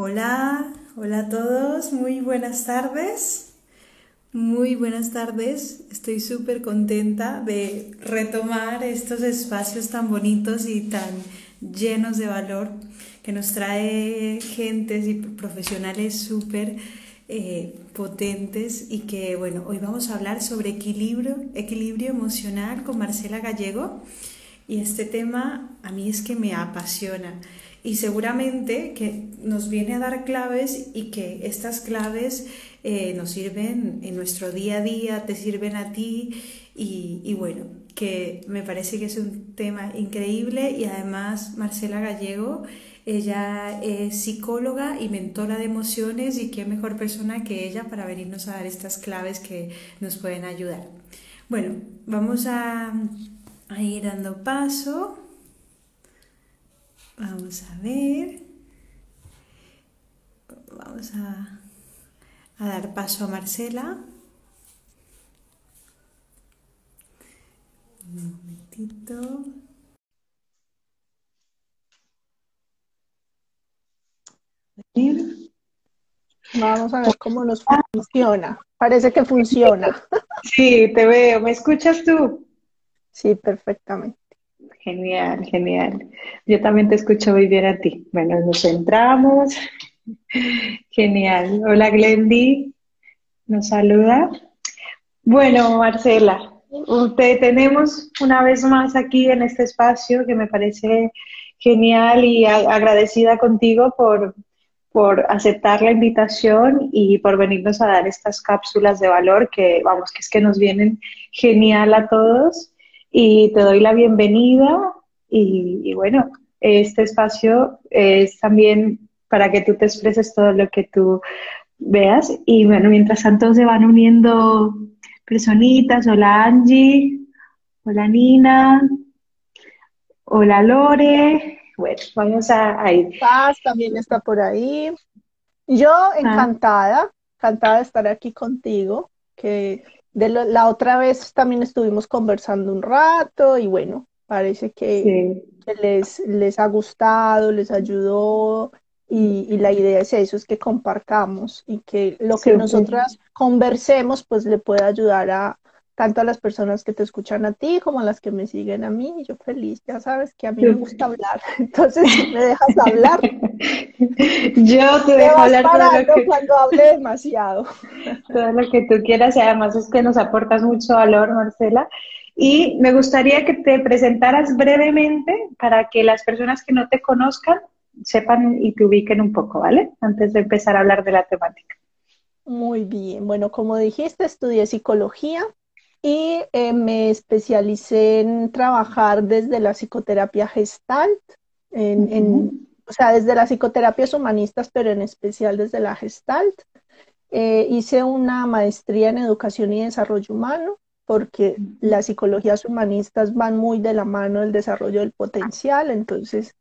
Hola, hola a todos, muy buenas tardes. Muy buenas tardes, estoy súper contenta de retomar estos espacios tan bonitos y tan llenos de valor que nos trae gentes y profesionales súper eh, potentes y que bueno, hoy vamos a hablar sobre equilibrio, equilibrio emocional con Marcela Gallego. Y este tema a mí es que me apasiona y seguramente que nos viene a dar claves y que estas claves eh, nos sirven en nuestro día a día, te sirven a ti y, bueno, que me parece que es un tema increíble y además Marcela Gallego, ella es psicóloga y mentora de emociones y qué mejor persona que ella para venirnos a dar estas claves que nos pueden ayudar. Bueno, vamos a, a ir dando paso. Vamos a ver. Vamos a, dar paso a Marcela. Un momentito. Vamos a ver cómo nos funciona. Parece que funciona. Sí, te veo. ¿Me escuchas tú? Sí, perfectamente. Genial, genial. Yo también te escucho muy bien a ti. Bueno, nos centramos. Genial. Hola Glendy, nos saluda. Bueno, Marcela, te tenemos una vez más aquí en este espacio que me parece genial y agradecida contigo por, por aceptar la invitación y por venirnos a dar estas cápsulas de valor que, vamos, que es que nos vienen genial a todos y te doy la bienvenida y, bueno, este espacio es también para que tú te expreses todo lo que tú veas y bueno, mientras tanto se van uniendo personitas, hola Angie, hola Nina, hola Lore, bueno, vamos a, ir. Paz también está por ahí. Yo ah. encantada, encantada de estar aquí contigo, que de la otra vez también estuvimos conversando un rato y bueno, parece que, les, les ha gustado, les ayudó y, la idea es eso, es que compartamos y que lo que nosotras conversemos pues le pueda ayudar a, tanto a las personas que te escuchan a ti como a las que me siguen a mí. Yo feliz, ya sabes que a mí me gusta hablar, entonces si me dejas hablar. Yo te dejo hablar todo lo que... cuando hable demasiado. Todo lo que tú quieras y además es que nos aportas mucho valor, Marcela. Y me gustaría que te presentaras brevemente para que las personas que no te conozcan sepan y te ubiquen un poco, ¿vale? Antes de empezar a hablar de la temática. Muy bien. Bueno, como dijiste, estudié psicología y eh, me especialicé en trabajar desde la psicoterapia gestalt, en, o sea, desde las psicoterapias humanistas, pero en especial desde la gestalt. Eh, hice una maestría en educación y desarrollo humano porque las psicologías humanistas van muy de la mano del desarrollo del potencial, entonces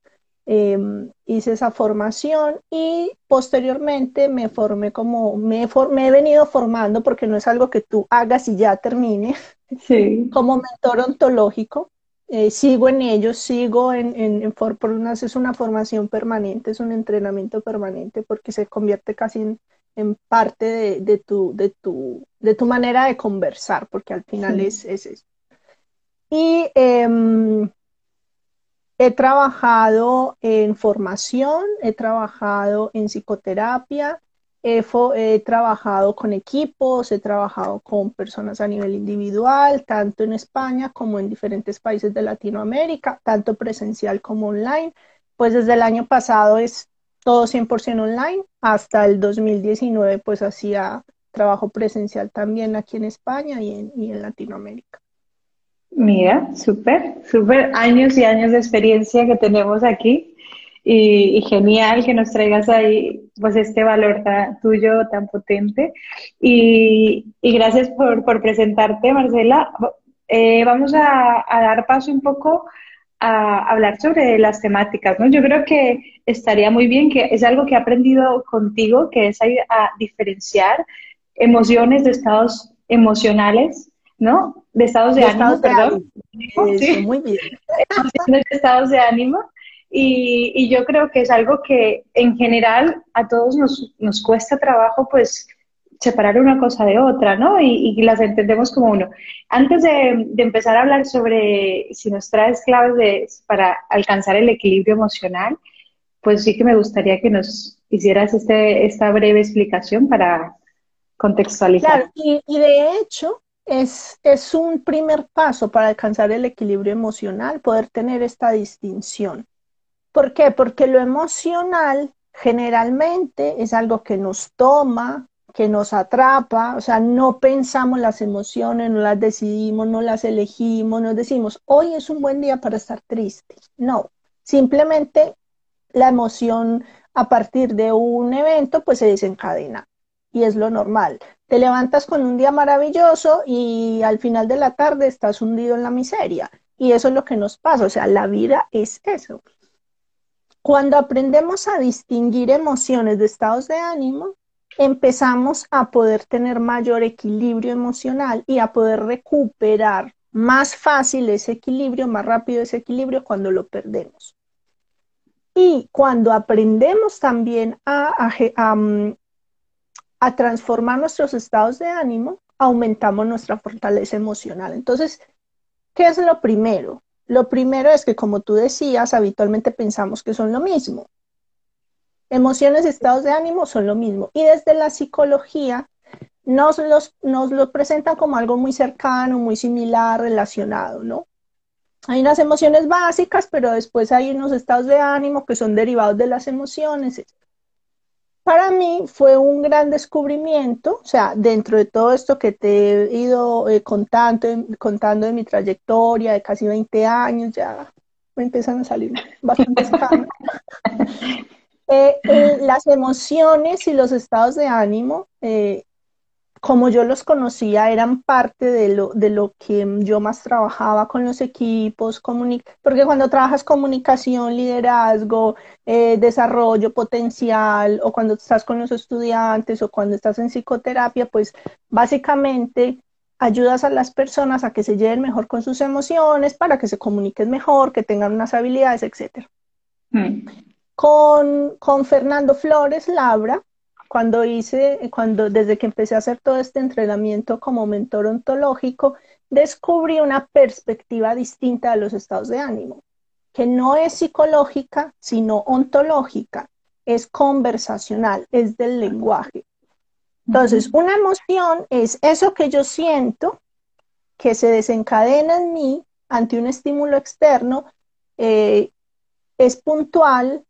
Em, hice esa formación y posteriormente me formé como, me, he venido formando porque no es algo que tú hagas y ya termine, como mentor ontológico. Eh, sigo en ello, sigo en, en, por una, es una formación permanente, es un entrenamiento permanente porque se convierte casi en, parte de, de, tu, de, tu, de tu manera de conversar, porque al final es, es eso. Y em, He trabajado en formación, he trabajado en psicoterapia, he, trabajado con equipos, he trabajado con personas a nivel individual, tanto en España como en diferentes países de Latinoamérica, tanto presencial como online. Pues desde el año pasado es todo 100% online, hasta el 2019 pues hacía trabajo presencial también aquí en España y en Latinoamérica. Mira, súper, súper años y años de experiencia que tenemos aquí y, genial que nos traigas ahí pues este valor tuyo tan potente y, gracias por, presentarte, Marcela. Eh, vamos a, dar paso un poco a hablar sobre las temáticas, ¿no? Yo creo que estaría muy bien, que es algo que he aprendido contigo, que es a diferenciar emociones de estados emocionales ¿no? De estados de, ánimo, perdón. Sí. Muy bien. de estados de ánimo. Y, yo creo que es algo que en general a todos nos, nos cuesta trabajo, pues separar una cosa de otra, ¿no? Y, las entendemos como uno. Antes de, empezar a hablar sobre si nos traes claves para alcanzar el equilibrio emocional, pues sí que me gustaría que nos hicieras este, esta breve explicación para contextualizar. Claro, y, y de hecho es, un primer paso para alcanzar el equilibrio emocional, poder tener esta distinción. ¿Por qué? Porque lo emocional generalmente es algo que nos toma, que nos atrapa, o sea, no pensamos las emociones, no las decidimos, no las elegimos, no decimos, hoy es un buen día para estar triste. No, simplemente la emoción a partir de un evento pues se desencadena y es lo normal. Te levantas con un día maravilloso y al final de la tarde estás hundido en la miseria y eso es lo que nos pasa, o sea, la vida es eso. Cuando aprendemos a distinguir emociones de estados de ánimo, empezamos a poder tener mayor equilibrio emocional y a poder recuperar más fácil ese equilibrio, más rápido ese equilibrio cuando lo perdemos. Y cuando aprendemos también a, a, mm, transformar nuestros estados de ánimo, aumentamos nuestra fortaleza emocional. Entonces, ¿qué es lo primero? Lo primero es que, como tú decías, habitualmente pensamos que son lo mismo. Emociones y estados de ánimo son lo mismo. Y desde la psicología nos los, nos los presentan como algo muy cercano, muy similar, relacionado, ¿no? Hay unas emociones básicas, pero después hay unos estados de ánimo que son derivados de las emociones. Para mí fue un gran descubrimiento, o sea, dentro de todo esto que te he ido eh, contando, contando de mi trayectoria de casi 20 años, ya me empiezan a salir bastantes. Eh, eh, las emociones y los estados de ánimo, eh, como yo los conocía, eran parte de lo, de lo que yo más trabajaba con los equipos, porque cuando trabajas comunicación, liderazgo, desarrollo potencial, o cuando estás con los estudiantes, o cuando estás en psicoterapia, pues básicamente ayudas a las personas a que se lleven mejor con sus emociones, para que se comuniquen mejor, que tengan unas habilidades, etc. Con, con Fernando Flores Labra, cuando hice, cuando desde que empecé a hacer todo este entrenamiento como mentor ontológico, descubrí una perspectiva distinta de los estados de ánimo, que no es psicológica, sino ontológica, es conversacional, es del lenguaje. Entonces, una emoción es eso que yo siento que se desencadena en mí ante un estímulo externo, eh, es puntual,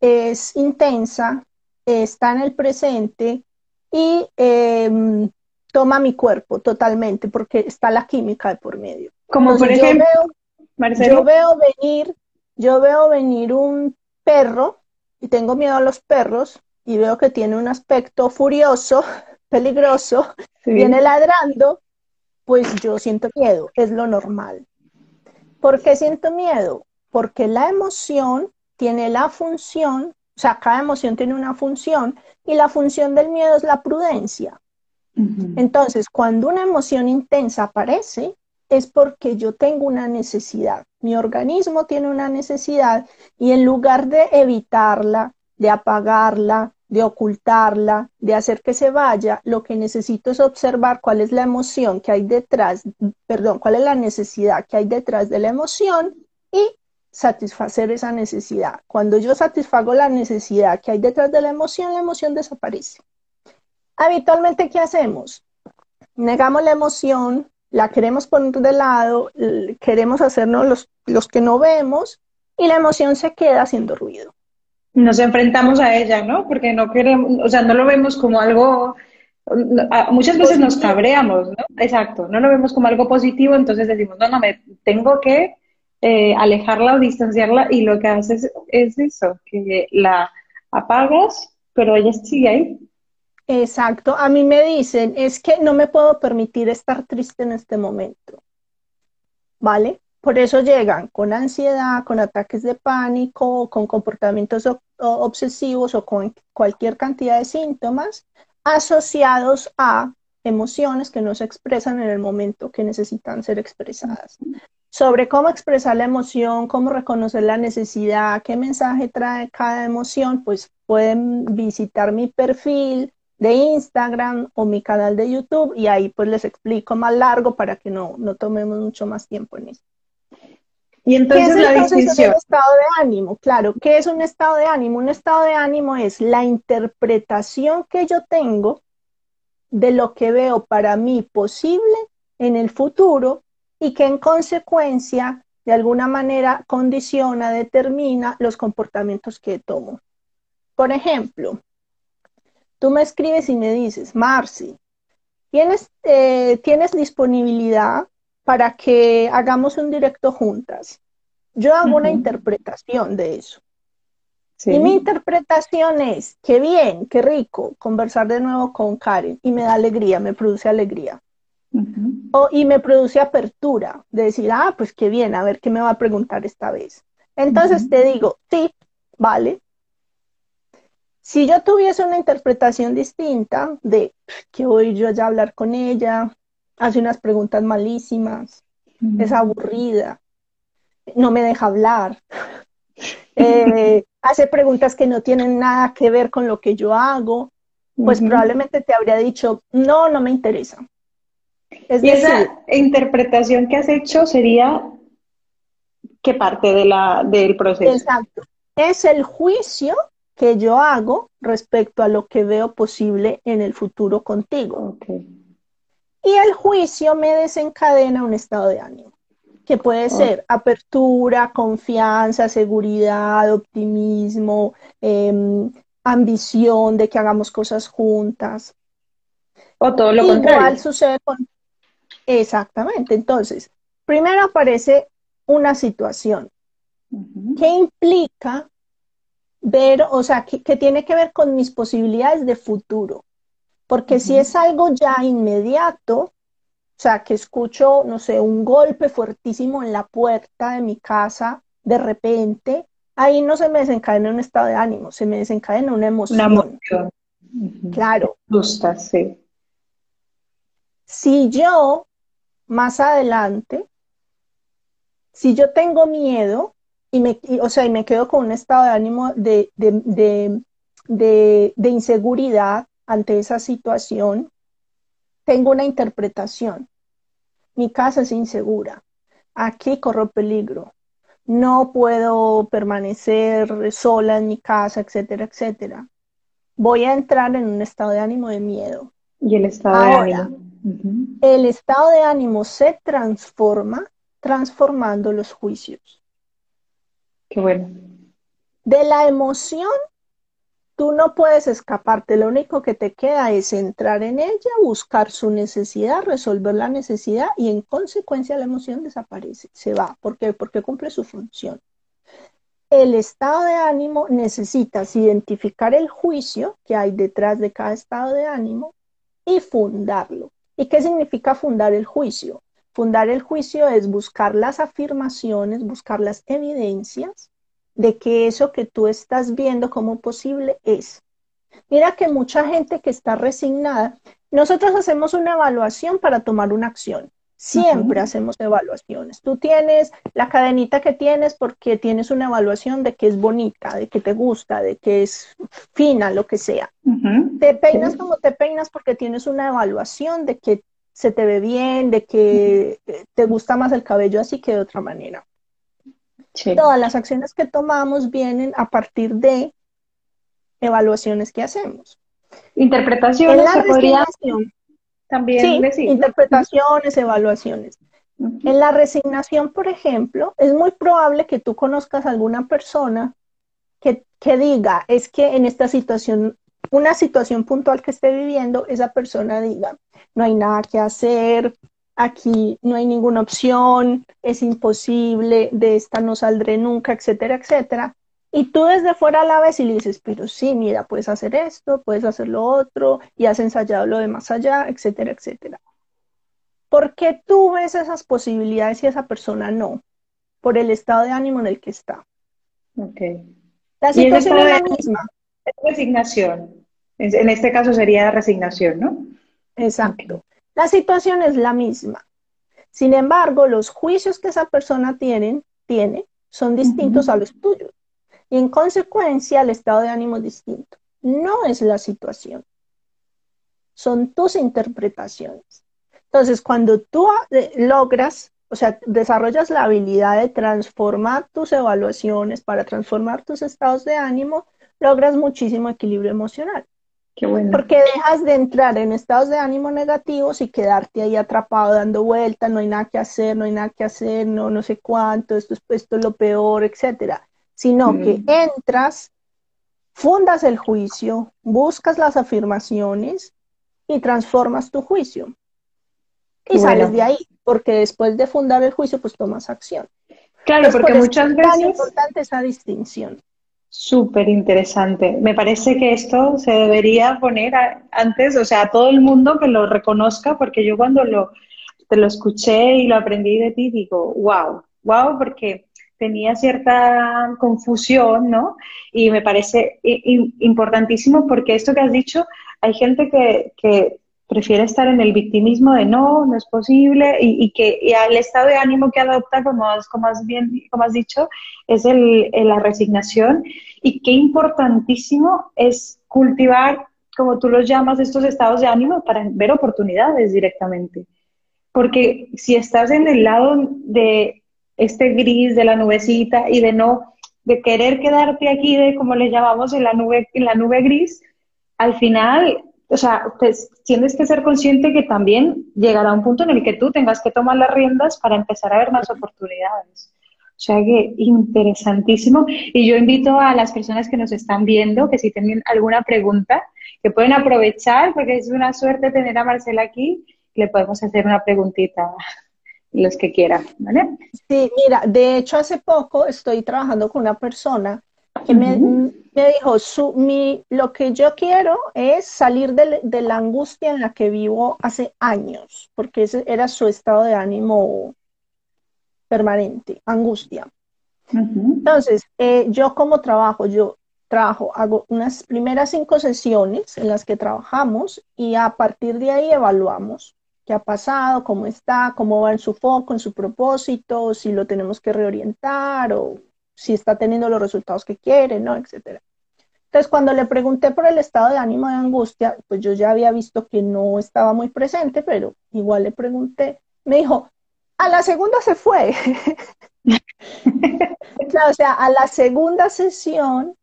es intensa, está en el presente y em, toma mi cuerpo totalmente porque está la química de por medio. Como por ejemplo, yo veo, venir, yo veo venir un perro y tengo miedo a los perros y veo que tiene un aspecto furioso, peligroso, viene ladrando, pues yo siento miedo, es lo normal. ¿Por qué siento miedo? Porque la emoción tiene la función, sea, cada emoción tiene una función y la función del miedo es la prudencia. Entonces, cuando una emoción intensa aparece, es porque yo tengo una necesidad, mi organismo tiene una necesidad y en lugar de evitarla, de apagarla, de ocultarla, de hacer que se vaya, lo que necesito es observar cuál es la emoción que hay detrás, perdón, cuál es la necesidad que hay detrás de la emoción y satisfacer esa necesidad. Cuando yo satisfago la necesidad que hay detrás de la emoción, la emoción desaparece. Habitualmente, ¿qué hacemos? Negamos la emoción, la queremos poner de lado, queremos hacernos los, los que no vemos y la emoción se queda haciendo ruido. Nos enfrentamos a ella, ¿no? Porque no queremos, o sea, no lo vemos como algo, muchas veces nos cabreamos, ¿no? Exacto, no lo vemos como algo positivo, entonces decimos, no, no, me tengo que eh, alejarla o distanciarla y lo que haces es, eso, que la apagas, pero ella sigue ahí. Exacto, a mí me dicen, es que no me puedo permitir estar triste en este momento, ¿vale? Por eso llegan con ansiedad, con ataques de pánico, con comportamientos obsesivos o con cualquier cantidad de síntomas asociados a emociones que no se expresan en el momento que necesitan ser expresadas. Sobre cómo expresar la emoción, cómo reconocer la necesidad, qué mensaje trae cada emoción, pues pueden visitar mi perfil de Instagram o mi canal de YouTube y ahí pues les explico más largo para que no, no tomemos mucho más tiempo en eso. Y entonces la distinción. estado de ánimo, claro. ¿Qué es un estado de ánimo? Un estado de ánimo es la interpretación que yo tengo de lo que veo para mí posible en el futuro y que en consecuencia, de alguna manera, condiciona, determina los comportamientos que tomo. Por ejemplo, tú me escribes y me dices, Marci, ¿tienes, eh, ¿tienes disponibilidad para que hagamos un directo juntas. Yo hago una interpretación de eso. Y mi interpretación es, qué bien, qué rico conversar de nuevo con Karen y me da alegría, me produce alegría. O, y me produce apertura de decir, ah, pues qué bien, a ver qué me va a preguntar esta vez. Entonces te digo, sí, vale. Si yo tuviese una interpretación distinta de que voy yo ya a hablar con ella, hace unas preguntas malísimas, es aburrida, no me deja hablar, eh, hace preguntas que no tienen nada que ver con lo que yo hago, pues probablemente te habría dicho, no, no me interesa. Y esa interpretación que has hecho sería qué parte de la, del proceso. Exacto. Es el juicio que yo hago respecto a lo que veo posible en el futuro contigo. Okay. Y el juicio me desencadena un estado de ánimo, que puede ser apertura, confianza, seguridad, optimismo, em, ambición de que hagamos cosas juntas. O todo lo contrario. Igual sucede con... Exactamente. Entonces, primero aparece una situación que implica ver, o sea, que, tiene que ver con mis posibilidades de futuro. Porque si es algo ya inmediato, o sea, que escucho, no sé, un golpe fuertísimo en la puerta de mi casa de repente, ahí no se me desencadena un estado de ánimo, se me desencadena una emoción. Una emoción. Claro. Justa, sí. Si yo, más adelante, si yo tengo miedo, y me, o sea, y me quedo con un estado de ánimo de, de, de, de inseguridad, ante esa situación, tengo una interpretación. Mi casa es insegura. Aquí corro peligro. No puedo permanecer sola en mi casa, etcétera, etcétera. Voy a entrar en un estado de ánimo de miedo. Y el estado de ánimo. El estado de ánimo se transforma transformando los juicios. Qué bueno. De la emoción Tú no puedes escaparte, lo único que te queda es entrar en ella, buscar su necesidad, resolver la necesidad y en consecuencia la emoción desaparece, se va. ¿Por qué? Porque cumple su función. El estado de ánimo necesitas identificar el juicio que hay detrás de cada estado de ánimo y fundarlo. ¿Y qué significa fundar el juicio? Fundar el juicio es buscar las afirmaciones, buscar las evidencias de que eso que tú estás viendo como posible es. Mira que mucha gente que está resignada, nosotros hacemos una evaluación para tomar una acción. Siempre hacemos evaluaciones. Tú tienes la cadenita que tienes porque tienes una evaluación de que es bonita, de que te gusta, de que es fina, lo que sea. Te peinas como te peinas porque tienes una evaluación de que se te ve bien, de que te gusta más el cabello así que de otra manera. Todas las acciones que tomamos vienen a partir de evaluaciones que hacemos. Interpretaciones podría también decir. Interpretaciones, evaluaciones. En la resignación, por ejemplo, es muy probable que tú conozcas a alguna persona que, que diga, es que en esta situación, una situación puntual que esté viviendo, esa persona diga, no hay nada que hacer, aquí no hay ninguna opción, es imposible, de esta no saldré nunca, etcétera, etcétera. Y tú desde fuera la ves y le dices, pero sí, mira, puedes hacer esto, puedes hacer lo otro, y has ensayado lo de más allá, etcétera, etcétera. ¿Por qué tú ves esas posibilidades y esa persona no? Por el estado de ánimo en el que está. Ok. La situación es la misma. Resignación. En este caso sería resignación, ¿no? Exacto. La situación es la misma. Sin embargo, los juicios que esa persona tiene, tiene son distintos a los tuyos. Y en consecuencia, el estado de ánimo es distinto. No es la situación. Son tus interpretaciones. Entonces, cuando tú eh, logras, o sea, desarrollas la habilidad de transformar tus evaluaciones para transformar tus estados de ánimo, logras muchísimo equilibrio emocional. Porque dejas de entrar en estados de ánimo negativos y quedarte ahí atrapado dando vueltas, no hay nada que hacer, no hay nada que hacer, no, no sé cuánto, esto es, esto es lo peor, etcétera. Sino que entras, fundas el juicio, buscas las afirmaciones y transformas tu juicio. Y sales de ahí, porque después de fundar el juicio, pues tomas acción. Claro, porque muchas veces... Es importante esa distinción. Súper interesante. Me parece que esto se debería poner antes, o sea, a todo el mundo que lo reconozca, porque yo cuando lo, te lo escuché y lo aprendí de ti, digo, wow, wow, porque tenía cierta confusión, ¿no? Y me parece importantísimo porque esto que has dicho, hay gente que, que prefiere estar en el victimismo de no, no es posible, y, que y el estado de ánimo que adopta, como, como, has, bien, como has dicho, es el, la resignación, y qué importantísimo es cultivar, como tú los llamas, estos estados de ánimo para ver oportunidades directamente. Porque si estás en el lado de este gris, de la nubecita, y de no, de querer quedarte aquí, de como le llamamos en la nube, en la nube gris, al final o sea, tienes que ser consciente que también llegará un punto en el que tú tengas que tomar las riendas para empezar a ver más oportunidades. O sea que interesantísimo. Y yo invito a las personas que nos están viendo que si tienen alguna pregunta, que pueden aprovechar, porque es una suerte tener a Marcela aquí, le podemos hacer una preguntita los que quieran, ¿vale? Sí, mira, de hecho hace poco estoy trabajando con una persona que me, dijo, su, mi, lo que yo quiero es salir de, la angustia en la que vivo hace años, porque ese era su estado de ánimo permanente, angustia. Entonces, eh, yo como trabajo, yo trabajo, hago unas primeras cinco sesiones en las que trabajamos y a partir de ahí evaluamos qué ha pasado, cómo está, cómo va en su foco, en su propósito, si lo tenemos que reorientar o si está teniendo los resultados que quiere, ¿no? Etcétera. Entonces, cuando le pregunté por el estado de ánimo de angustia, pues yo ya había visto que no estaba muy presente, pero igual le pregunté. Me dijo, a la segunda se fue. o sea, a la segunda sesión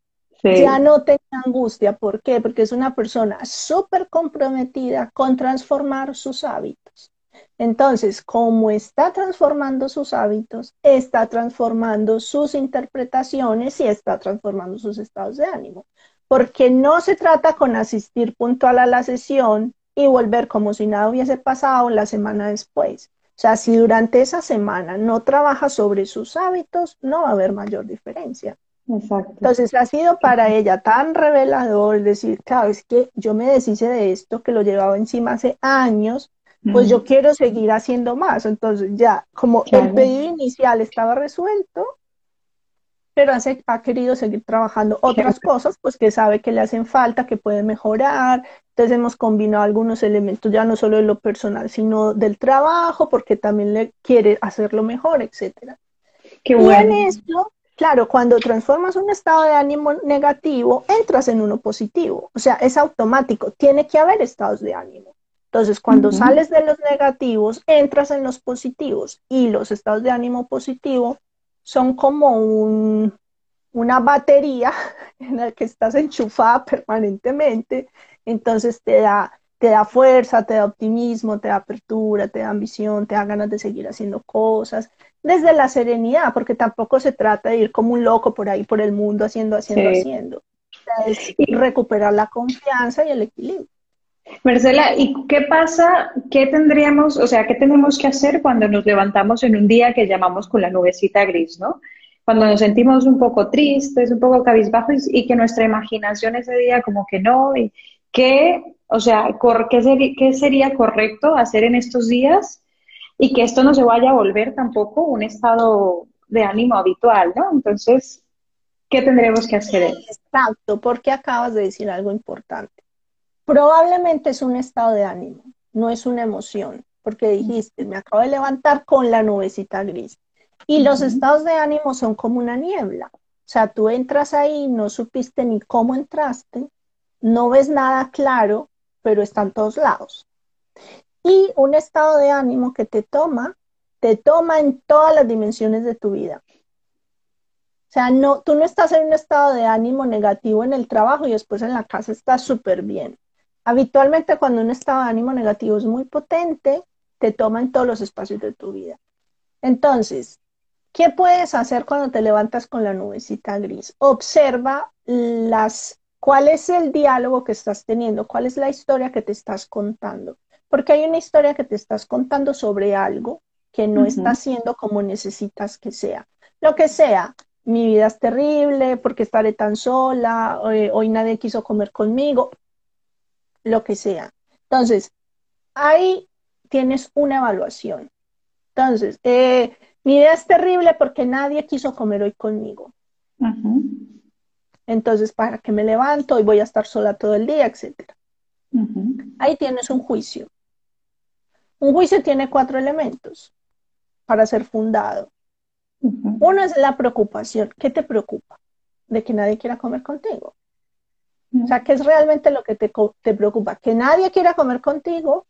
ya no tenía angustia. ¿Por qué? Porque es una persona súper comprometida con transformar sus hábitos. Entonces, como está transformando sus hábitos, está transformando sus interpretaciones y está transformando sus estados de ánimo. Porque no se trata con asistir puntual a la sesión y volver como si nada hubiese pasado la semana después. O sea, si durante esa semana no trabaja sobre sus hábitos, no va a haber mayor diferencia. Exacto. Entonces ha sido para ella tan revelador decir, claro, es que yo me deshice de esto que lo llevaba encima hace años pues yo quiero seguir haciendo más. Entonces ya, como el pedido inicial estaba resuelto, pero ha querido seguir trabajando otras cosas, pues que sabe que le hacen falta, que puede mejorar. Entonces hemos combinado algunos elementos, ya no solo de lo personal, sino del trabajo, porque también le quiere hacerlo mejor, etcétera. Qué bueno. Y en esto, claro, cuando transformas un estado de ánimo negativo, entras en uno positivo. O sea, es automático, tiene que haber estados de ánimo. Entonces, cuando sales de los negativos, entras en los positivos y los estados de ánimo positivo son como una batería en la que estás enchufada permanentemente, entonces te da, te da fuerza, te da optimismo, te da apertura, te da ambición, te da ganas de seguir haciendo cosas, desde la serenidad, porque tampoco se trata de ir como un loco por ahí por el mundo haciendo, haciendo, haciendo. Es recuperar la confianza y el equilibrio. Marcela, ¿y qué pasa? ¿Qué tendríamos, o sea, qué tenemos que hacer cuando nos levantamos en un día que llamamos con la nubecita gris, ¿no? Cuando nos sentimos un poco tristes, un poco cabizbajos y, que nuestra imaginación ese día como que no, y qué, o sea, ¿qué sería, qué sería correcto hacer en estos días y que esto no se vaya a volver tampoco un estado de ánimo habitual, ¿no? Entonces, ¿qué tendremos que hacer? Exacto, porque acabas de decir algo importante Probablemente es un estado de ánimo, no es una emoción, porque dijiste, me acabo de levantar con la nubecita gris. Y los estados de ánimo son como una niebla. O sea, tú entras ahí, no supiste ni cómo entraste, no ves nada claro, pero está en todos lados. Y un estado de ánimo que te toma, te toma en todas las dimensiones de tu vida. O sea, no, tú no estás en un estado de ánimo negativo en el trabajo y después en la casa estás súper bien. Habitualmente cuando un estado de ánimo negativo es muy potente, te toma en todos los espacios de tu vida. Entonces, ¿qué puedes hacer cuando te levantas con la nubecita gris? Observa las, cuál es el diálogo que estás teniendo, cuál es la historia que te estás contando. Porque hay una historia que te estás contando sobre algo que no está siendo como necesitas que sea. Lo que sea, mi vida es terrible, porque estaré tan sola, eh, hoy nadie quiso comer conmigo, lo que sea. Entonces, ahí tienes una evaluación. Entonces, eh, mi vida es terrible porque nadie quiso comer hoy conmigo. Entonces, ¿para qué me levanto y voy a estar sola todo el día, etcétera? Ahí tienes un juicio. Un juicio tiene cuatro elementos para ser fundado. Uno es la preocupación. ¿Qué te preocupa? De que nadie quiera comer contigo. O sea, ¿qué es realmente lo que te, te, preocupa? Que nadie quiera comer contigo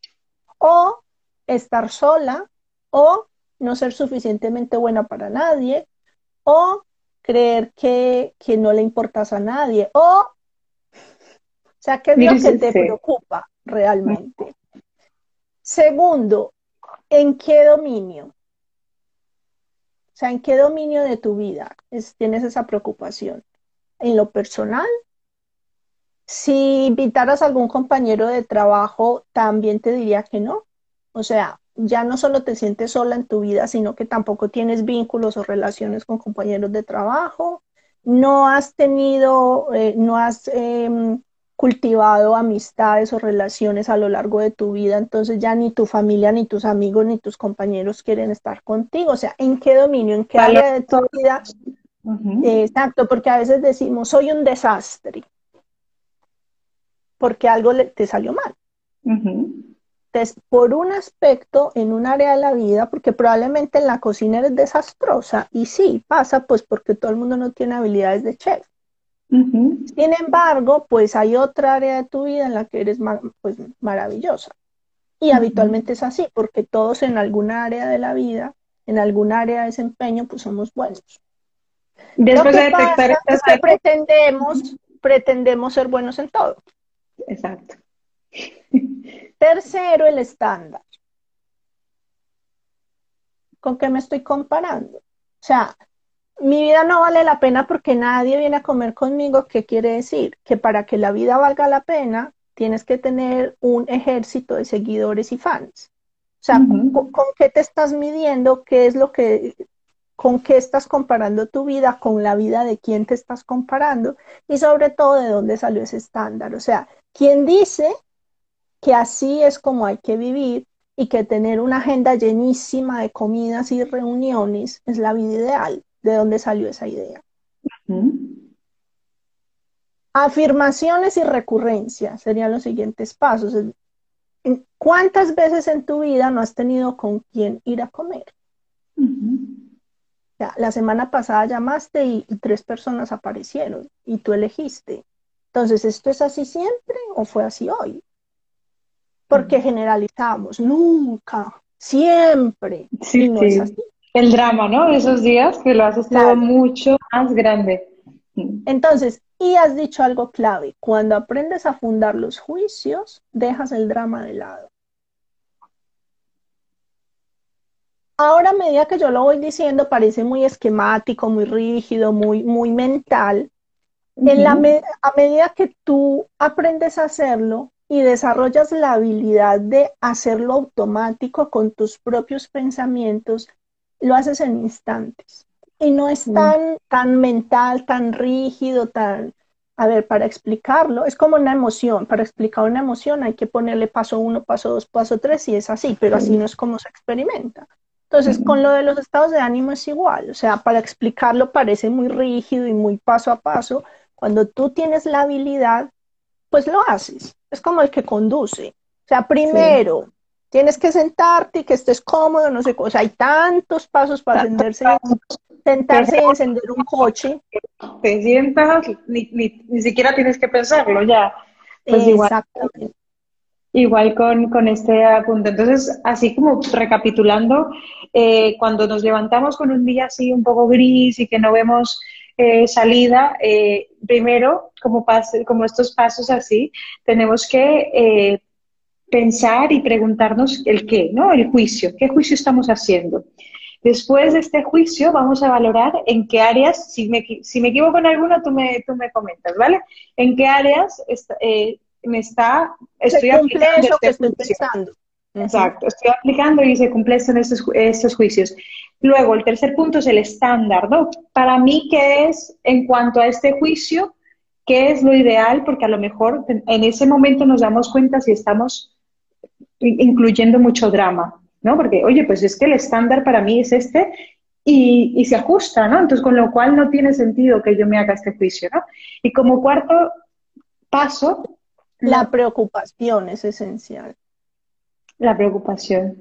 o estar sola o no ser suficientemente buena para nadie o creer que, que no le importas a nadie o, o sea, ¿qué es lo que te preocupa realmente? Segundo, ¿en qué dominio? O sea, ¿en qué dominio de tu vida tienes esa preocupación? ¿En lo personal? Si invitaras a algún compañero de trabajo, también te diría que no. O sea, ya no solo te sientes sola en tu vida, sino que tampoco tienes vínculos o relaciones con compañeros de trabajo. No has tenido, eh, no has em, cultivado amistades o relaciones a lo largo de tu vida, entonces ya ni tu familia, ni tus amigos, ni tus compañeros quieren estar contigo. O sea, ¿en qué dominio, en qué área de tu vida? Exacto, porque a veces decimos, soy un desastre, porque algo te salió mal. Entonces, por un aspecto, en un área de la vida, porque probablemente en la cocina eres desastrosa, y sí, pasa pues porque todo el mundo no tiene habilidades de chef. Sin embargo, pues hay otra área de tu vida en la que eres pues, maravillosa. Y habitualmente es así, porque todos en alguna área de la vida, en alguna área de desempeño, pues somos buenos. Después de detectar es que pretendemos, pretendemos ser buenos en todo. Exacto. Tercero, el estándar. ¿Con qué me estoy comparando? O sea, mi vida no vale la pena porque nadie viene a comer conmigo. ¿Qué quiere decir? Que para que la vida valga la pena, tienes que tener un ejército de seguidores y fans. O sea, ¿con, qué te estás midiendo? ¿Qué es lo que, con qué estás comparando tu vida? ¿Con la vida de quién te estás comparando? Y sobre todo, ¿de dónde salió ese estándar? O sea, ¿quién dice que así es como hay que vivir y que tener una agenda llenísima de comidas y reuniones es la vida ideal? De dónde salió esa idea. Afirmaciones y recurrencias serían los siguientes pasos. ¿Cuántas veces en tu vida no has tenido con quién ir a comer? la semana pasada llamaste y, tres personas aparecieron y tú elegiste. Entonces, ¿esto es así siempre o fue así hoy? Porque generalizamos, nunca, siempre. Sí, no es así el drama, ¿no? Esos días que lo haces todo mucho más grande. Entonces, y has dicho algo clave, cuando aprendes a fundar los juicios, dejas el drama de lado. Ahora, a medida que yo lo voy diciendo, parece muy esquemático, muy rígido, muy, muy mental. en la a medida que tú aprendes a hacerlo y desarrollas la habilidad de hacerlo automático con tus propios pensamientos, lo haces en instantes. Y no es tan, tan mental, tan rígido, tan... A ver, para explicarlo, es como una emoción. Para explicar una emoción hay que ponerle paso uno, paso dos, paso tres, y es así, pero así no es como se experimenta. Entonces, con lo de los estados de ánimo es igual. O sea, para explicarlo parece muy rígido y muy paso a paso. Cuando tú tienes la habilidad, pues lo haces. Es como el que conduce. O sea, primero tienes que sentarte y que estés cómodo, no sé, o sea, hay tantos pasos para sentarse, sentarse y encender un coche. Te sientas, ni, ni, siquiera tienes que pensarlo ya. Pues Exactamente. Igual con, con, este punto. Entonces, así como recapitulando, eh, cuando nos levantamos con un día así un poco gris y que no vemos eh, salida, eh, primero, como, como estos pasos así, tenemos que pensar y preguntarnos el qué, ¿no? El juicio. ¿Qué juicio estamos haciendo? Después de este juicio vamos a valorar en qué áreas, si me, si me equivoco en alguna, tú me, tú me comentas, ¿vale? En qué áreas me está, estoy aplicando eso que estoy pensando. Exacto, estoy aplicando y se cumplen estos, estos juicios. Luego, el tercer punto es el estándar, ¿no? Para mí, ¿qué es en cuanto a este juicio? ¿Qué es lo ideal? Porque a lo mejor en ese momento nos damos cuenta si estamos incluyendo mucho drama, ¿no? Porque, oye, pues es que el estándar para mí es este y, y, se ajusta, ¿no? Entonces, con lo cual no tiene sentido que yo me haga este juicio, ¿no? Y como cuarto paso, la preocupación es esencial. La preocupación.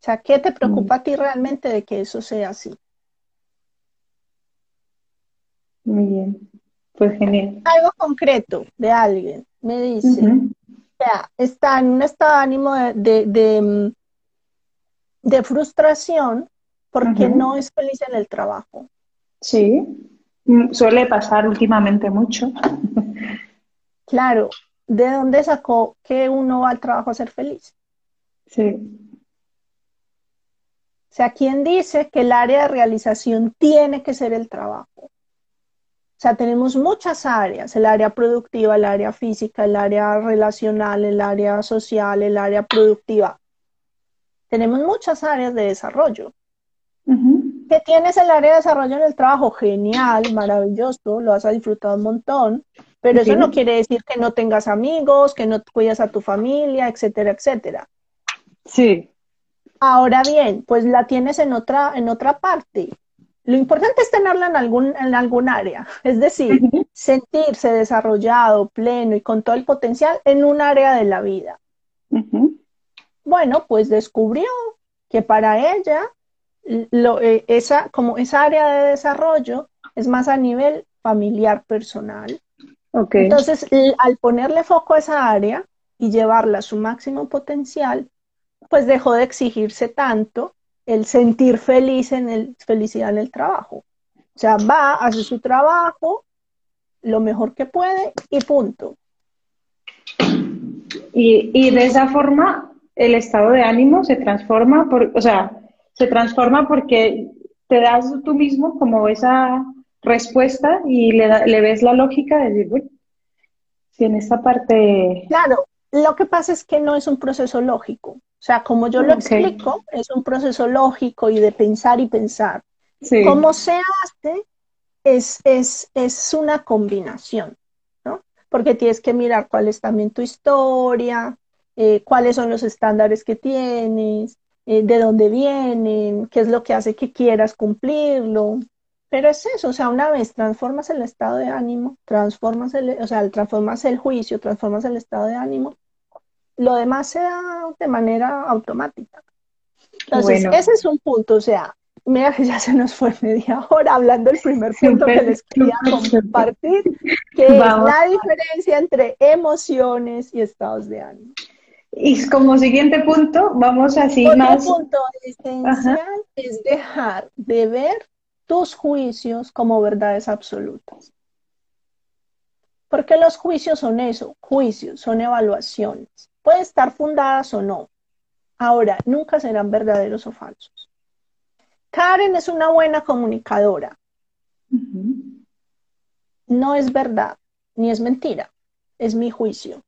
O sea, ¿qué te preocupa a ti realmente de que eso sea así? Muy bien, pues genial. Algo concreto de alguien me dice, sea, está en un estado de ánimo de, de, mm, frustración porque no es feliz en el trabajo. Sí, mm, suele pasar últimamente mucho. Claro, ¿de dónde sacó que uno va al trabajo a ser feliz? Sí. O sea, ¿quién dice que el área de realización tiene que ser el trabajo? O sea, tenemos muchas áreas, el área productiva, el área física, el área relacional, el área social, el área productiva. Tenemos muchas áreas de desarrollo. ¿Qué tienes el área de desarrollo en el trabajo? Genial, maravilloso, lo vas a disfrutar un montón. Pero eso no quiere decir que no tengas amigos, que no cuidas a tu familia, etcétera, etcétera. Sí. Ahora bien, pues la tienes en otra, en otra parte. Lo importante es tenerla en algún, en algún área, es decir, sentirse desarrollado, pleno y con todo el potencial en un área de la vida. Bueno, pues descubrió que para ella lo, eh, esa, como esa área de desarrollo es más a nivel familiar personal, entonces, al ponerle foco a esa área y llevarla a su máximo potencial, pues dejó de exigirse tanto el sentir feliz en el, felicidad en el trabajo. O sea, va, hace su trabajo lo mejor que puede y punto. Y, y de esa forma el estado de ánimo se transforma, por, o sea, se transforma porque te das tú mismo como esa respuesta y le, le ves la lógica de decir, bueno, si en esta parte... Claro, lo que pasa es que no es un proceso lógico. O sea, como yo lo explico, es un proceso lógico y de pensar y pensar. Sí. Cómo se hace es, es, es una combinación, ¿no? Porque tienes que mirar cuál es también tu historia, eh, cuáles son los estándares que tienes, eh, de dónde vienen, qué es lo que hace que quieras cumplirlo. Pero es eso, o sea, una vez transformas el estado de ánimo, transformas el, o sea, transformas el juicio, transformas el estado de ánimo, lo demás se da de manera automática. Entonces, ese es un punto, o sea, mira que ya se nos fue media hora hablando del primer punto que les quería compartir, que es la diferencia entre emociones y estados de ánimo. Y como siguiente punto, vamos así Otro más. punto esencial es dejar de ver tus juicios como verdades absolutas. Porque los juicios son eso, juicios, son evaluaciones. Pueden estar fundadas o no. Ahora, nunca serán verdaderos o falsos. Karen es una buena comunicadora. No es verdad, ni es mentira, es mi juicio.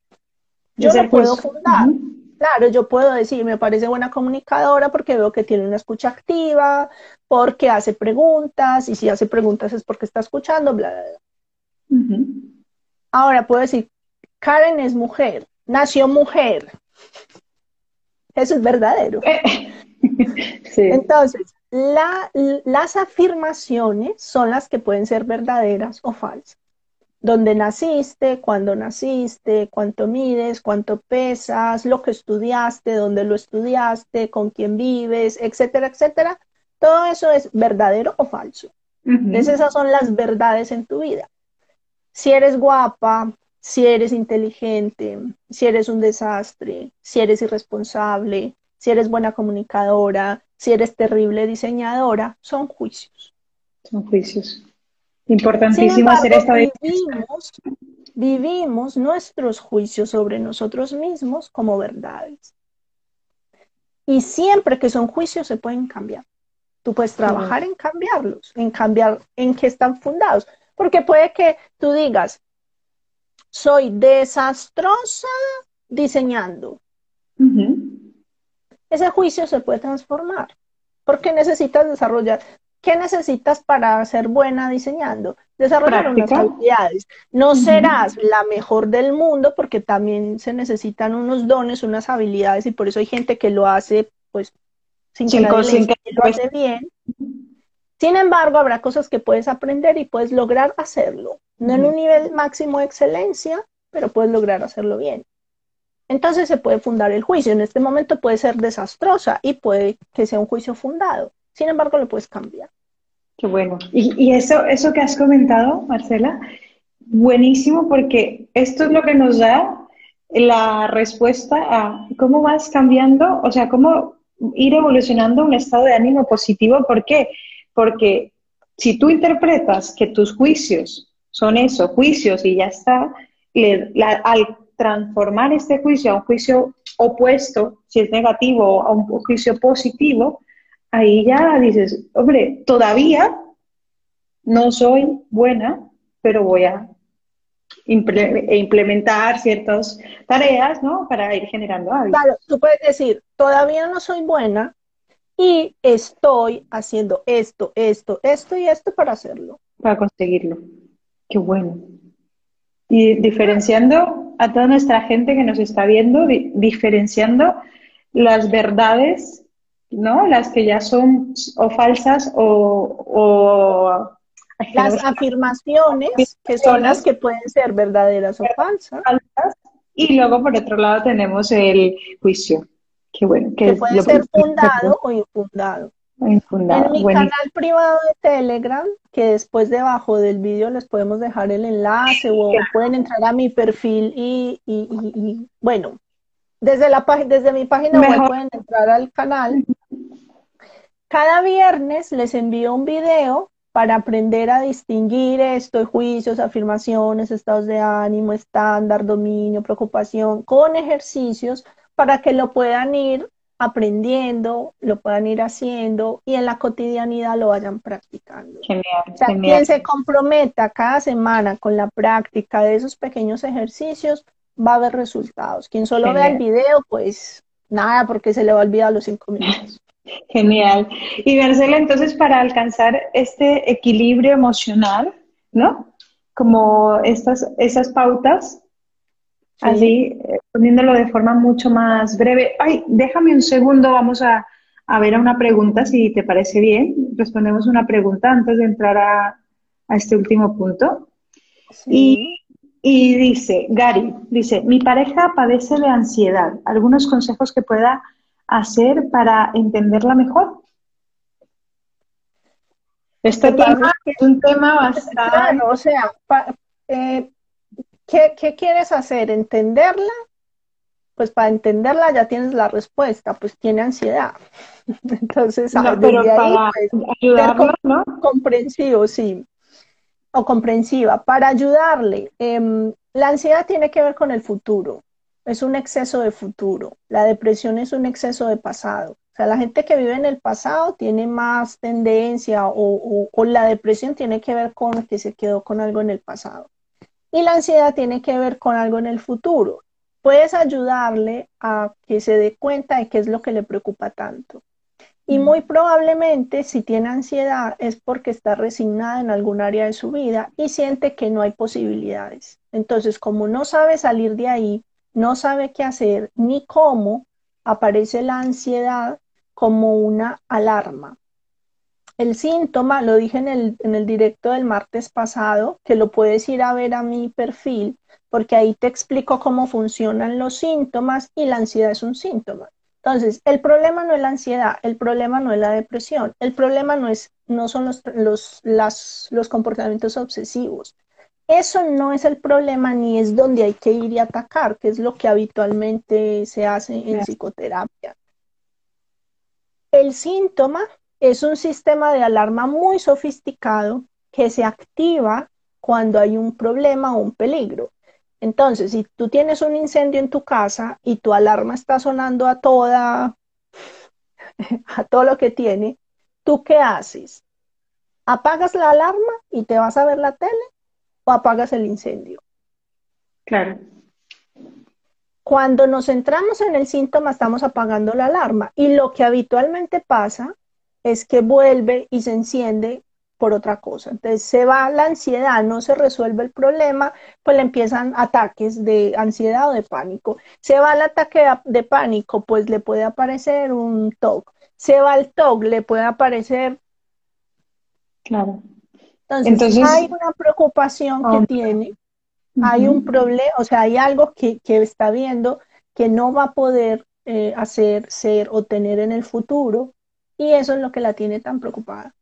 Yo lo puedo fundar. Claro, yo puedo decir, me parece buena comunicadora porque veo que tiene una escucha activa, porque hace preguntas, y si hace preguntas es porque está escuchando, bla, bla, bla. Ahora puedo decir, Karen es mujer, nació mujer. Eso es verdadero. Entonces, las afirmaciones son las que pueden ser verdaderas o falsas. dónde naciste, cuándo naciste, cuánto mides, cuánto pesas, lo que estudiaste, dónde lo estudiaste, con quién vives, etcétera, etcétera. Todo eso es verdadero o falso. Entonces esas son las verdades en tu vida. Si eres guapa, si eres inteligente, si eres un desastre, si eres irresponsable, si eres buena comunicadora, si eres terrible diseñadora, son juicios. Son juicios. Importantísimo hacer esta vivimos, vivimos nuestros juicios sobre nosotros mismos como verdades. Y siempre que son juicios se pueden cambiar. Tú puedes trabajar en cambiarlos, en cambiar en qué están fundados. Porque puede que tú digas, soy desastrosa diseñando. Ese juicio se puede transformar. Porque necesitas desarrollar ¿Qué necesitas para ser buena diseñando? Desarrollar unas habilidades. No serás la mejor del mundo porque también se necesitan unos dones, unas habilidades y por eso hay gente que lo hace pues sin que, nadie lo hace bien. Sin embargo, habrá cosas que puedes aprender y puedes lograr hacerlo. No en un nivel máximo de excelencia, pero puedes lograr hacerlo bien. Entonces se puede fundar el juicio. En este momento puede ser desastrosa y puede que sea un juicio fundado. Sin embargo, lo puedes cambiar. Qué bueno. Y, eso, eso que has comentado, Marcela, buenísimo porque esto es lo que nos da la respuesta a cómo vas cambiando, o sea, cómo ir evolucionando un estado de ánimo positivo. ¿Por qué? Porque si tú interpretas que tus juicios son eso, juicios y ya está, al transformar este juicio a un juicio opuesto, si es negativo, a un juicio positivo, ahí ya dices, hombre, todavía no soy buena, pero voy a implementar ciertas tareas, ¿no? Para ir generando hábitos. Claro, tú puedes decir, todavía no soy buena y estoy haciendo esto, esto, esto y esto para hacerlo. Para conseguirlo. Qué bueno. Y diferenciando a toda nuestra gente que nos está viendo, diferenciando las verdades ¿no? Las que ya son o falsas o... las afirmaciones, que son las que pueden ser verdaderas o falsas. Y luego, por otro lado, tenemos el juicio. Que, bueno, que, puede ser fundado o infundado. En mi canal privado de Telegram, que después debajo del vídeo les podemos dejar el enlace o pueden entrar a mi perfil y, y, bueno, desde, la, desde mi página web pueden entrar al canal. Cada viernes les envío un video para aprender a distinguir esto, juicios, afirmaciones, estados de ánimo, estándar, dominio, preocupación, con ejercicios para que lo puedan ir aprendiendo, lo puedan ir haciendo y en la cotidianidad lo vayan practicando. Genial, Quien se comprometa cada semana con la práctica de esos pequeños ejercicios va a ver resultados. Quien solo vea el video, pues nada, porque se le va a olvidar los cinco minutos. Genial. Y Marcela, entonces para alcanzar este equilibrio emocional, ¿no? Como estas, esas pautas, así, eh, poniéndolo de forma mucho más breve. Ay, déjame un segundo, vamos a, ver a una pregunta, si te parece bien. Respondemos una pregunta antes de entrar a, este último punto. Y, y dice, Gary, dice, mi pareja padece de ansiedad. ¿Algunos consejos que pueda hacer para entenderla mejor? Este tema es un tema bastante... o sea, eh, ¿qué, quieres hacer? ¿Entenderla? Pues para entenderla ya tienes la respuesta, pues tiene ansiedad. Entonces, no, pero para pues, ayudarla, ¿no? Comprensivo, sí. O comprensiva. Para ayudarle, em, la ansiedad tiene que ver con el futuro es un exceso de futuro, la depresión es un exceso de pasado. O sea, la gente que vive en el pasado tiene más tendencia o, la depresión tiene que ver con que se quedó con algo en el pasado. Y la ansiedad tiene que ver con algo en el futuro. Puedes ayudarle a que se dé cuenta de qué es lo que le preocupa tanto. Y mm. muy probablemente si tiene ansiedad es porque está resignada en algún área de su vida y siente que no hay posibilidades. Entonces, como no sabe salir de ahí, no sabe qué hacer ni cómo, aparece la ansiedad como una alarma. El síntoma, lo dije en el, en el directo del martes pasado, que lo puedes ir a ver a mi perfil, porque ahí te explico cómo funcionan los síntomas y la ansiedad es un síntoma. Entonces, el problema no es la ansiedad, el problema no es la depresión, el problema no, es, no son los, los, las, los comportamientos obsesivos. Eso no es el problema ni es donde hay que ir y atacar, que es lo que habitualmente se hace en psicoterapia. El síntoma es un sistema de alarma muy sofisticado que se activa cuando hay un problema o un peligro. Entonces, si tú tienes un incendio en tu casa y tu alarma está sonando a toda, a todo lo que tiene, ¿tú qué haces? ¿Apagas la alarma y te vas a ver la tele o apagas el incendio? Claro. Cuando nos centramos en el síntoma, estamos apagando la alarma y lo que habitualmente pasa es que vuelve y se enciende por otra cosa. Entonces se va la ansiedad, no se resuelve el problema, pues le empiezan ataques de ansiedad o de pánico. Se va el ataque de pánico, pues le puede aparecer un TOC. Se va el TOC, le puede aparecer... Claro. Entonces, hay una preocupación que tiene, hay un problema, o sea, hay algo que, está viendo que no va a poder eh, hacer, ser o tener en el futuro, y eso es lo que la tiene tan preocupada.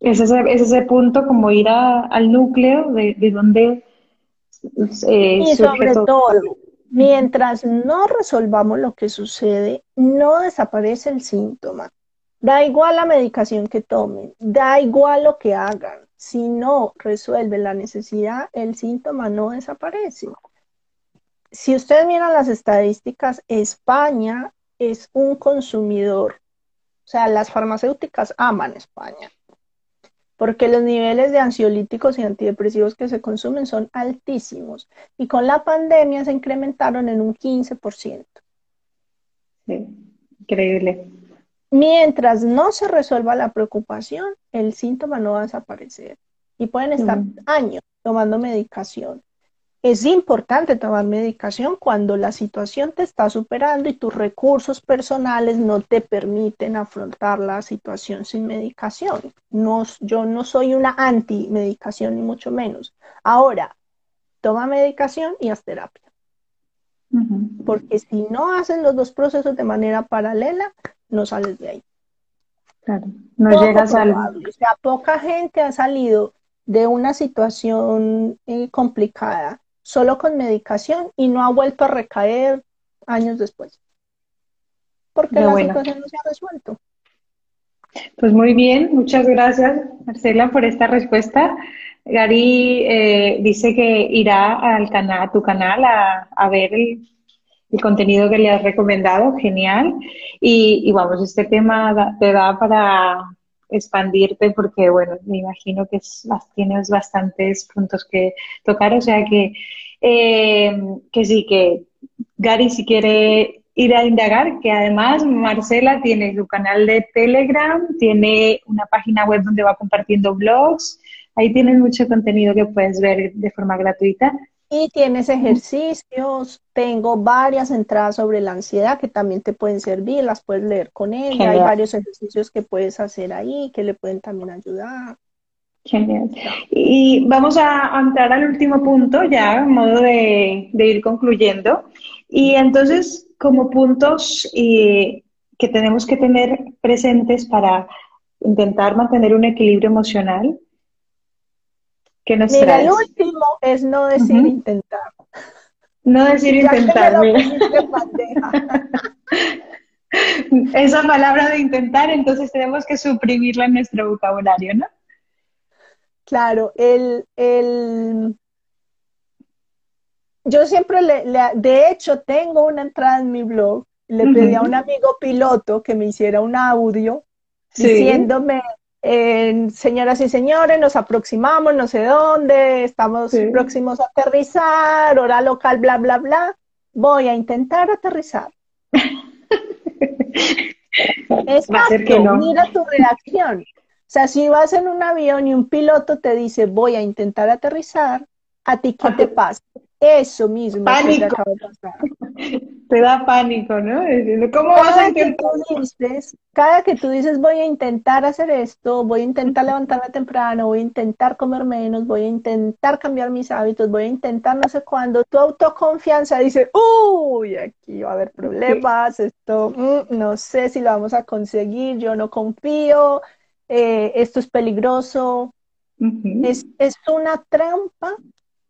Es ese, es ese punto como ir al núcleo de, de donde... Eh, y sobre todo, mientras no resolvamos lo que sucede, no desaparece el síntoma. Da igual la medicación que tomen, da igual lo que hagan. Si no resuelve la necesidad, el síntoma no desaparece. Si ustedes miran las estadísticas, España es un consumidor. O sea, las farmacéuticas aman España porque los niveles de ansiolíticos y antidepresivos que se consumen son altísimos y con la pandemia se incrementaron en un 15%. Sí, increíble. Mientras no se resuelva la preocupación, el síntoma no va a desaparecer y pueden estar años tomando medicación es importante tomar medicación cuando la situación te está superando y tus recursos personales no te permiten afrontar la situación sin medicación. No, yo no soy una anti-medicación ni mucho menos. Ahora, toma medicación y haz terapia. Porque si no hacen los dos procesos de manera paralela, no sales de ahí. Claro, no llegas al... O sea, poca gente ha salido de una situación eh, complicada solo con medicación y no ha vuelto a recaer años después. Porque la situación no se ha resuelto. Pues muy bien, muchas gracias Marcela por esta respuesta. Gary eh, dice que irá al canal, a tu canal a, ver el, contenido que le has recomendado, genial. Y, y vamos, este tema te da para expandirte porque, bueno, me imagino que tienes bastantes puntos que tocar, o sea que, eh, que sí, que Gary si quiere ir a indagar, que además Marcela tiene su canal de Telegram, tiene una página web donde va compartiendo blogs, ahí tienes mucho contenido que puedes ver de forma gratuita. Y tienes ejercicios, tengo varias entradas sobre la ansiedad que también te pueden servir, las puedes leer con ella, hay varios ejercicios que puedes hacer ahí que le pueden también ayudar. Genial. Y vamos a entrar al último punto ya, en modo de, ir concluyendo. Y entonces, como puntos que tenemos que tener presentes para intentar mantener un equilibrio emocional, Mira, el último es no decir intentar. No decir intentar, Esa palabra de intentar, entonces tenemos que suprimirla en nuestro vocabulario, ¿no? Claro, el, el... yo siempre le, de hecho, tengo una entrada en mi blog, le pedí a un amigo piloto que me hiciera un audio diciéndome señoras y señores, nos aproximamos, no sé dónde, estamos próximos a aterrizar, hora local, bla, bla, bla. Voy a intentar aterrizar. es que no. mira tu reacción. O sea, si vas en un avión y un piloto te dice, voy a intentar aterrizar, ¿a ti qué te pasa? Eso mismo. Pánico. te da pánico, ¿no? ¿Cómo vas a intentar? cada que tú dices voy a intentar hacer esto, voy a intentar levantarme temprano, voy a intentar comer menos, voy a intentar cambiar mis hábitos, voy a intentar no sé cuándo, tu autoconfianza dice, uy, aquí va a haber problemas, esto mm, no sé si lo vamos a conseguir, yo no confío, eh, esto es peligroso. es, es una trampa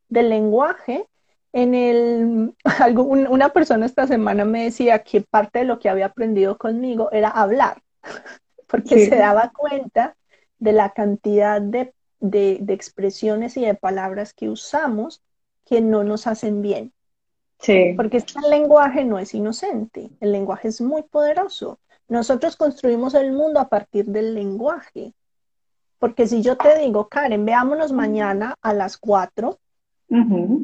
del lenguaje en el, una persona esta semana me decía que parte de lo que había aprendido conmigo era hablar, porque se daba cuenta de la cantidad de, expresiones y de palabras que usamos que no nos hacen bien. Sí. Porque este lenguaje no es inocente, el lenguaje es muy poderoso. Nosotros construimos el mundo a partir del lenguaje. Porque si yo te digo, Karen, veámonos mañana a las 4,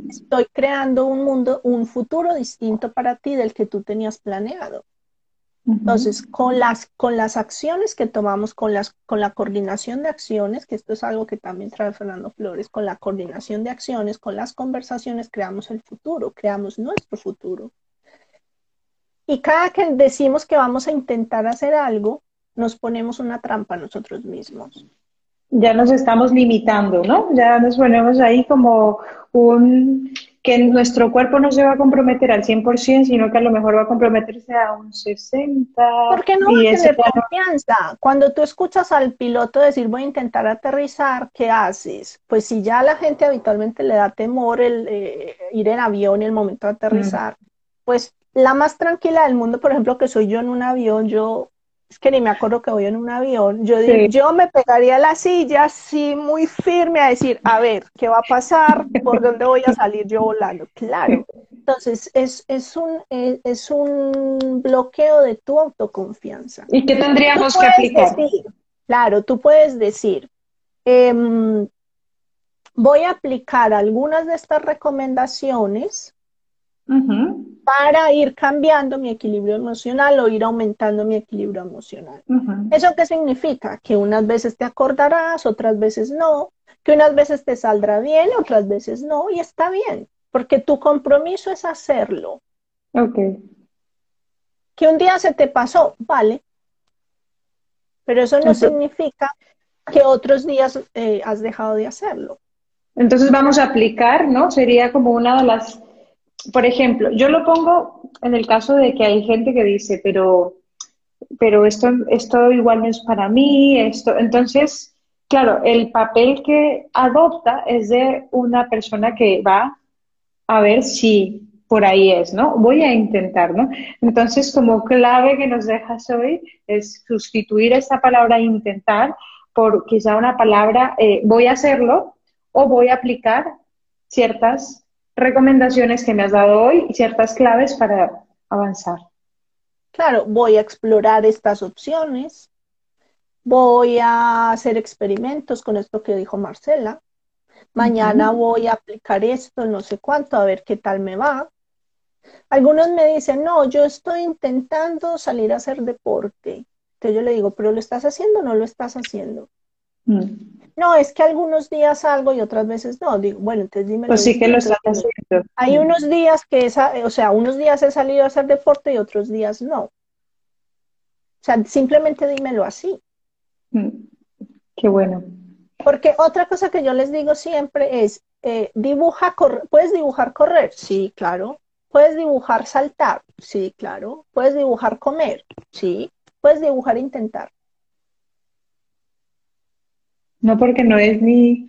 Estoy creando un mundo, un futuro distinto para ti del que tú tenías planeado. Entonces, con las, con las acciones que tomamos, con, las, con la coordinación de acciones, que esto es algo que también trae Fernando Flores, con la coordinación de acciones, con las conversaciones, creamos el futuro, creamos nuestro futuro. Y cada que decimos que vamos a intentar hacer algo, nos ponemos una trampa nosotros mismos ya nos estamos limitando, ¿no? Ya nos ponemos ahí como un que nuestro cuerpo no se va a comprometer al 100%, sino que a lo mejor va a comprometerse a un 60%. Porque no va a tener confianza. Cuando tú escuchas al piloto decir voy a intentar aterrizar, ¿qué haces? Pues si ya a la gente habitualmente le da temor el eh, ir en avión y el momento de aterrizar, pues la más tranquila del mundo, por ejemplo, que soy yo en un avión, yo es que ni me acuerdo que voy en un avión, yo, yo me pegaría a la silla así muy firme a decir, a ver, ¿qué va a pasar? ¿Por dónde voy a salir yo volando? Claro. Entonces, es, es, un, es, un bloqueo de tu autoconfianza. ¿Y qué tendríamos que aplicar? claro, tú puedes decir, em, voy a aplicar algunas de estas recomendaciones para ir cambiando mi equilibrio emocional o ir aumentando mi equilibrio emocional. ¿Eso qué significa? Que unas veces te acordarás, otras veces no, que unas veces te saldrá bien, otras veces no, y está bien, porque tu compromiso es hacerlo. Ok. Que un día se te pasó, vale, pero eso no significa que otros días eh, has dejado de hacerlo. Entonces vamos a aplicar, ¿no? Sería como una de las por ejemplo, yo lo pongo en el caso de que hay gente que dice, pero, pero esto, esto igual no es para mí, esto. Entonces, claro, el papel que adopta es de una persona que va a ver si por ahí es, ¿no? Voy a intentar, ¿no? Entonces, como clave que nos dejas hoy es sustituir esta palabra intentar por quizá una palabra eh, voy a hacerlo o voy a aplicar ciertas recomendaciones que me has dado hoy y ciertas claves para avanzar. Claro, voy a explorar estas opciones, voy a hacer experimentos con esto que dijo Marcela, mañana voy a aplicar esto, no sé cuánto, a ver qué tal me va. Algunos me dicen, no, yo estoy intentando salir a hacer deporte. Entonces yo le digo, pero ¿lo estás haciendo o no lo estás haciendo? Mm. No, es que algunos días salgo y otras veces no. Digo, bueno, entonces dime. Pues sí que lo haciendo. Hay unos días que, esa, o sea, unos días he salido a hacer deporte y otros días no. O sea, simplemente dímelo así. Mm, qué bueno. Porque otra cosa que yo les digo siempre es, eh, dibuja, ¿puedes dibujar correr? Sí, claro. ¿Puedes dibujar saltar? Sí, claro. ¿Puedes dibujar comer? Sí. ¿Puedes dibujar intentar? No, porque no es ni...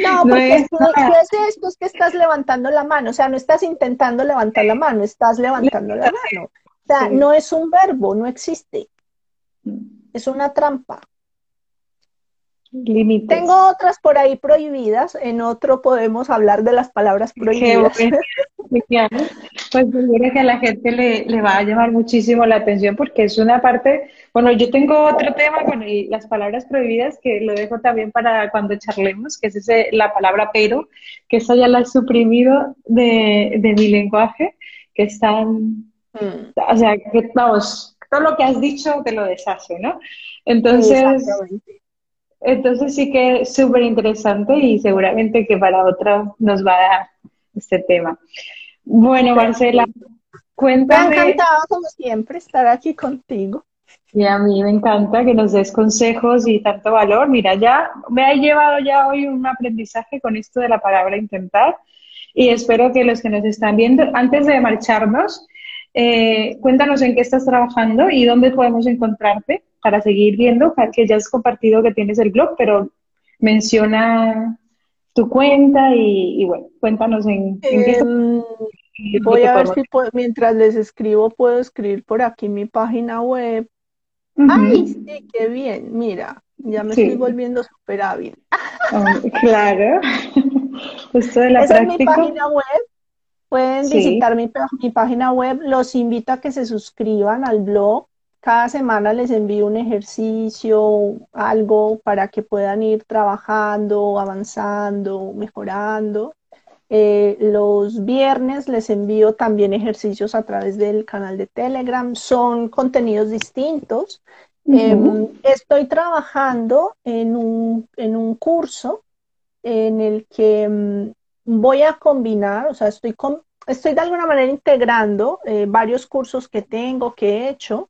No, porque es, si, es esto, es que estás levantando la mano, o sea, no estás intentando levantar la mano, estás levantando la mano. O sea, no es un verbo, no existe. Mm. Es una trampa. Tengo otras por ahí prohibidas, en otro podemos hablar de las palabras prohibidas. pues seguro que a la gente le, va a llamar muchísimo la atención porque es una parte, bueno, yo tengo otro tema con las palabras prohibidas que lo dejo también para cuando charlemos, que es ese, la palabra pero, que esa ya la he suprimido de, mi lenguaje, que están, mm. o sea, que vamos, todo lo que has dicho te lo deshace, ¿no? Entonces... Entonces sí que es súper interesante y seguramente que para otra nos va a dar este tema. Bueno, Marcela, cuéntame. Me ha encantado, como siempre, estar aquí contigo. Y a mí me encanta que nos des consejos y tanto valor. Mira, ya me ha llevado ya hoy un aprendizaje con esto de la palabra intentar y espero que los que nos están viendo, antes de marcharnos, eh, cuéntanos en qué estás trabajando y dónde podemos encontrarte para seguir viendo, que ya has compartido que tienes el blog, pero menciona tu cuenta y, bueno, cuéntanos en, qué em, Voy a ver si mientras les escribo puedo escribir por aquí mi página web Ay, sí, qué bien. Mira, ya me estoy volviendo súper hábil. Oh, claro. Esto de la Esa es mi página web. Pueden visitar mi, mi, página web. Los invito a que se suscriban al blog. Cada semana les envío un ejercicio, algo para que puedan ir trabajando, avanzando, mejorando. Eh, los viernes les envío también ejercicios a través del canal de Telegram. Son contenidos distintos. Em, estoy trabajando en un, en un, curso en el que em, voy a combinar, o sea, estoy, estoy de alguna manera integrando eh, varios cursos que tengo, que he hecho,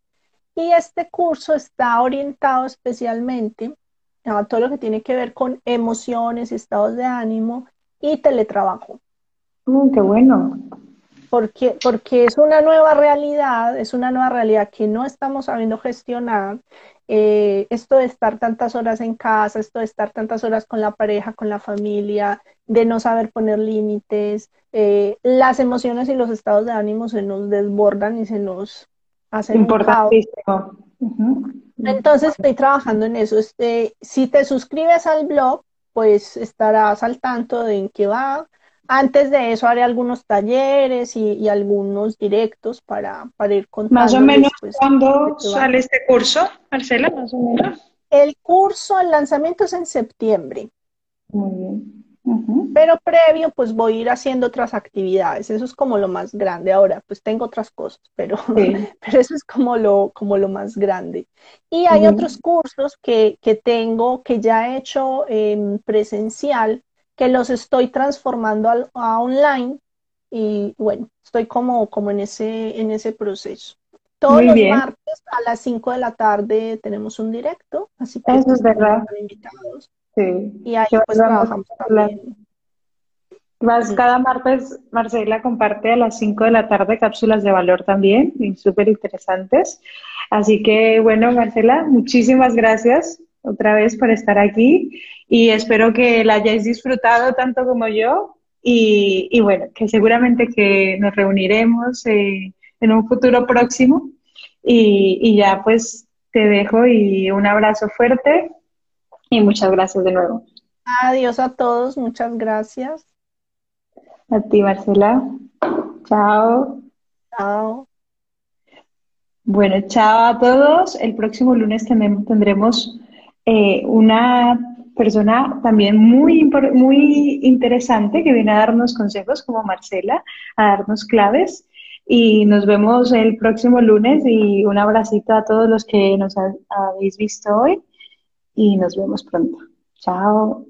y este curso está orientado especialmente a todo lo que tiene que ver con emociones, estados de ánimo y teletrabajo. Mm, qué bueno. Porque, porque es una nueva realidad, es una nueva realidad que no estamos sabiendo gestionar. Eh, esto de estar tantas horas en casa, esto de estar tantas horas con la pareja, con la familia, de no saber poner límites, eh, las emociones y los estados de ánimo se nos desbordan y se nos hacen importantísimo. Entonces estoy trabajando en eso. Este, si te suscribes al blog, pues estarás al tanto de en qué va. Antes de eso haré algunos talleres y, algunos directos para, para ir contando. Más o menos, pues, ¿cuándo sale este curso, Marcela? Más o menos. El curso, el lanzamiento es en septiembre. Muy bien. Pero previo, pues voy a ir haciendo otras actividades. Eso es como lo más grande. Ahora, pues tengo otras cosas, pero, pero eso es como lo, como lo más grande. Y hay otros cursos que, que, tengo, que ya he hecho en presencial, que los estoy transformando a, online. Y bueno, estoy como, como en, ese, en ese proceso. Todos los martes a las 5 de la tarde tenemos un directo, así que eso es verdad. invitados. Sí. Y ahí pues trabajamos también. cada martes Marcela comparte a las 5 de la tarde cápsulas de valor también, súper interesantes. Así que bueno, Marcela, muchísimas gracias otra vez por estar aquí y espero que la hayáis disfrutado tanto como yo y, bueno, que seguramente que nos reuniremos eh, en un futuro próximo y, y ya pues te dejo y un abrazo fuerte y muchas gracias de nuevo. Adiós a todos, muchas gracias. A ti, Marcela. Chao. Chao. Bueno, chao a todos. El próximo lunes tendremos eh, una persona también muy, muy interesante que viene a darnos consejos como Marcela, a darnos claves. Y nos vemos el próximo lunes y un abracito a todos los que nos habéis visto hoy y nos vemos pronto. Chao.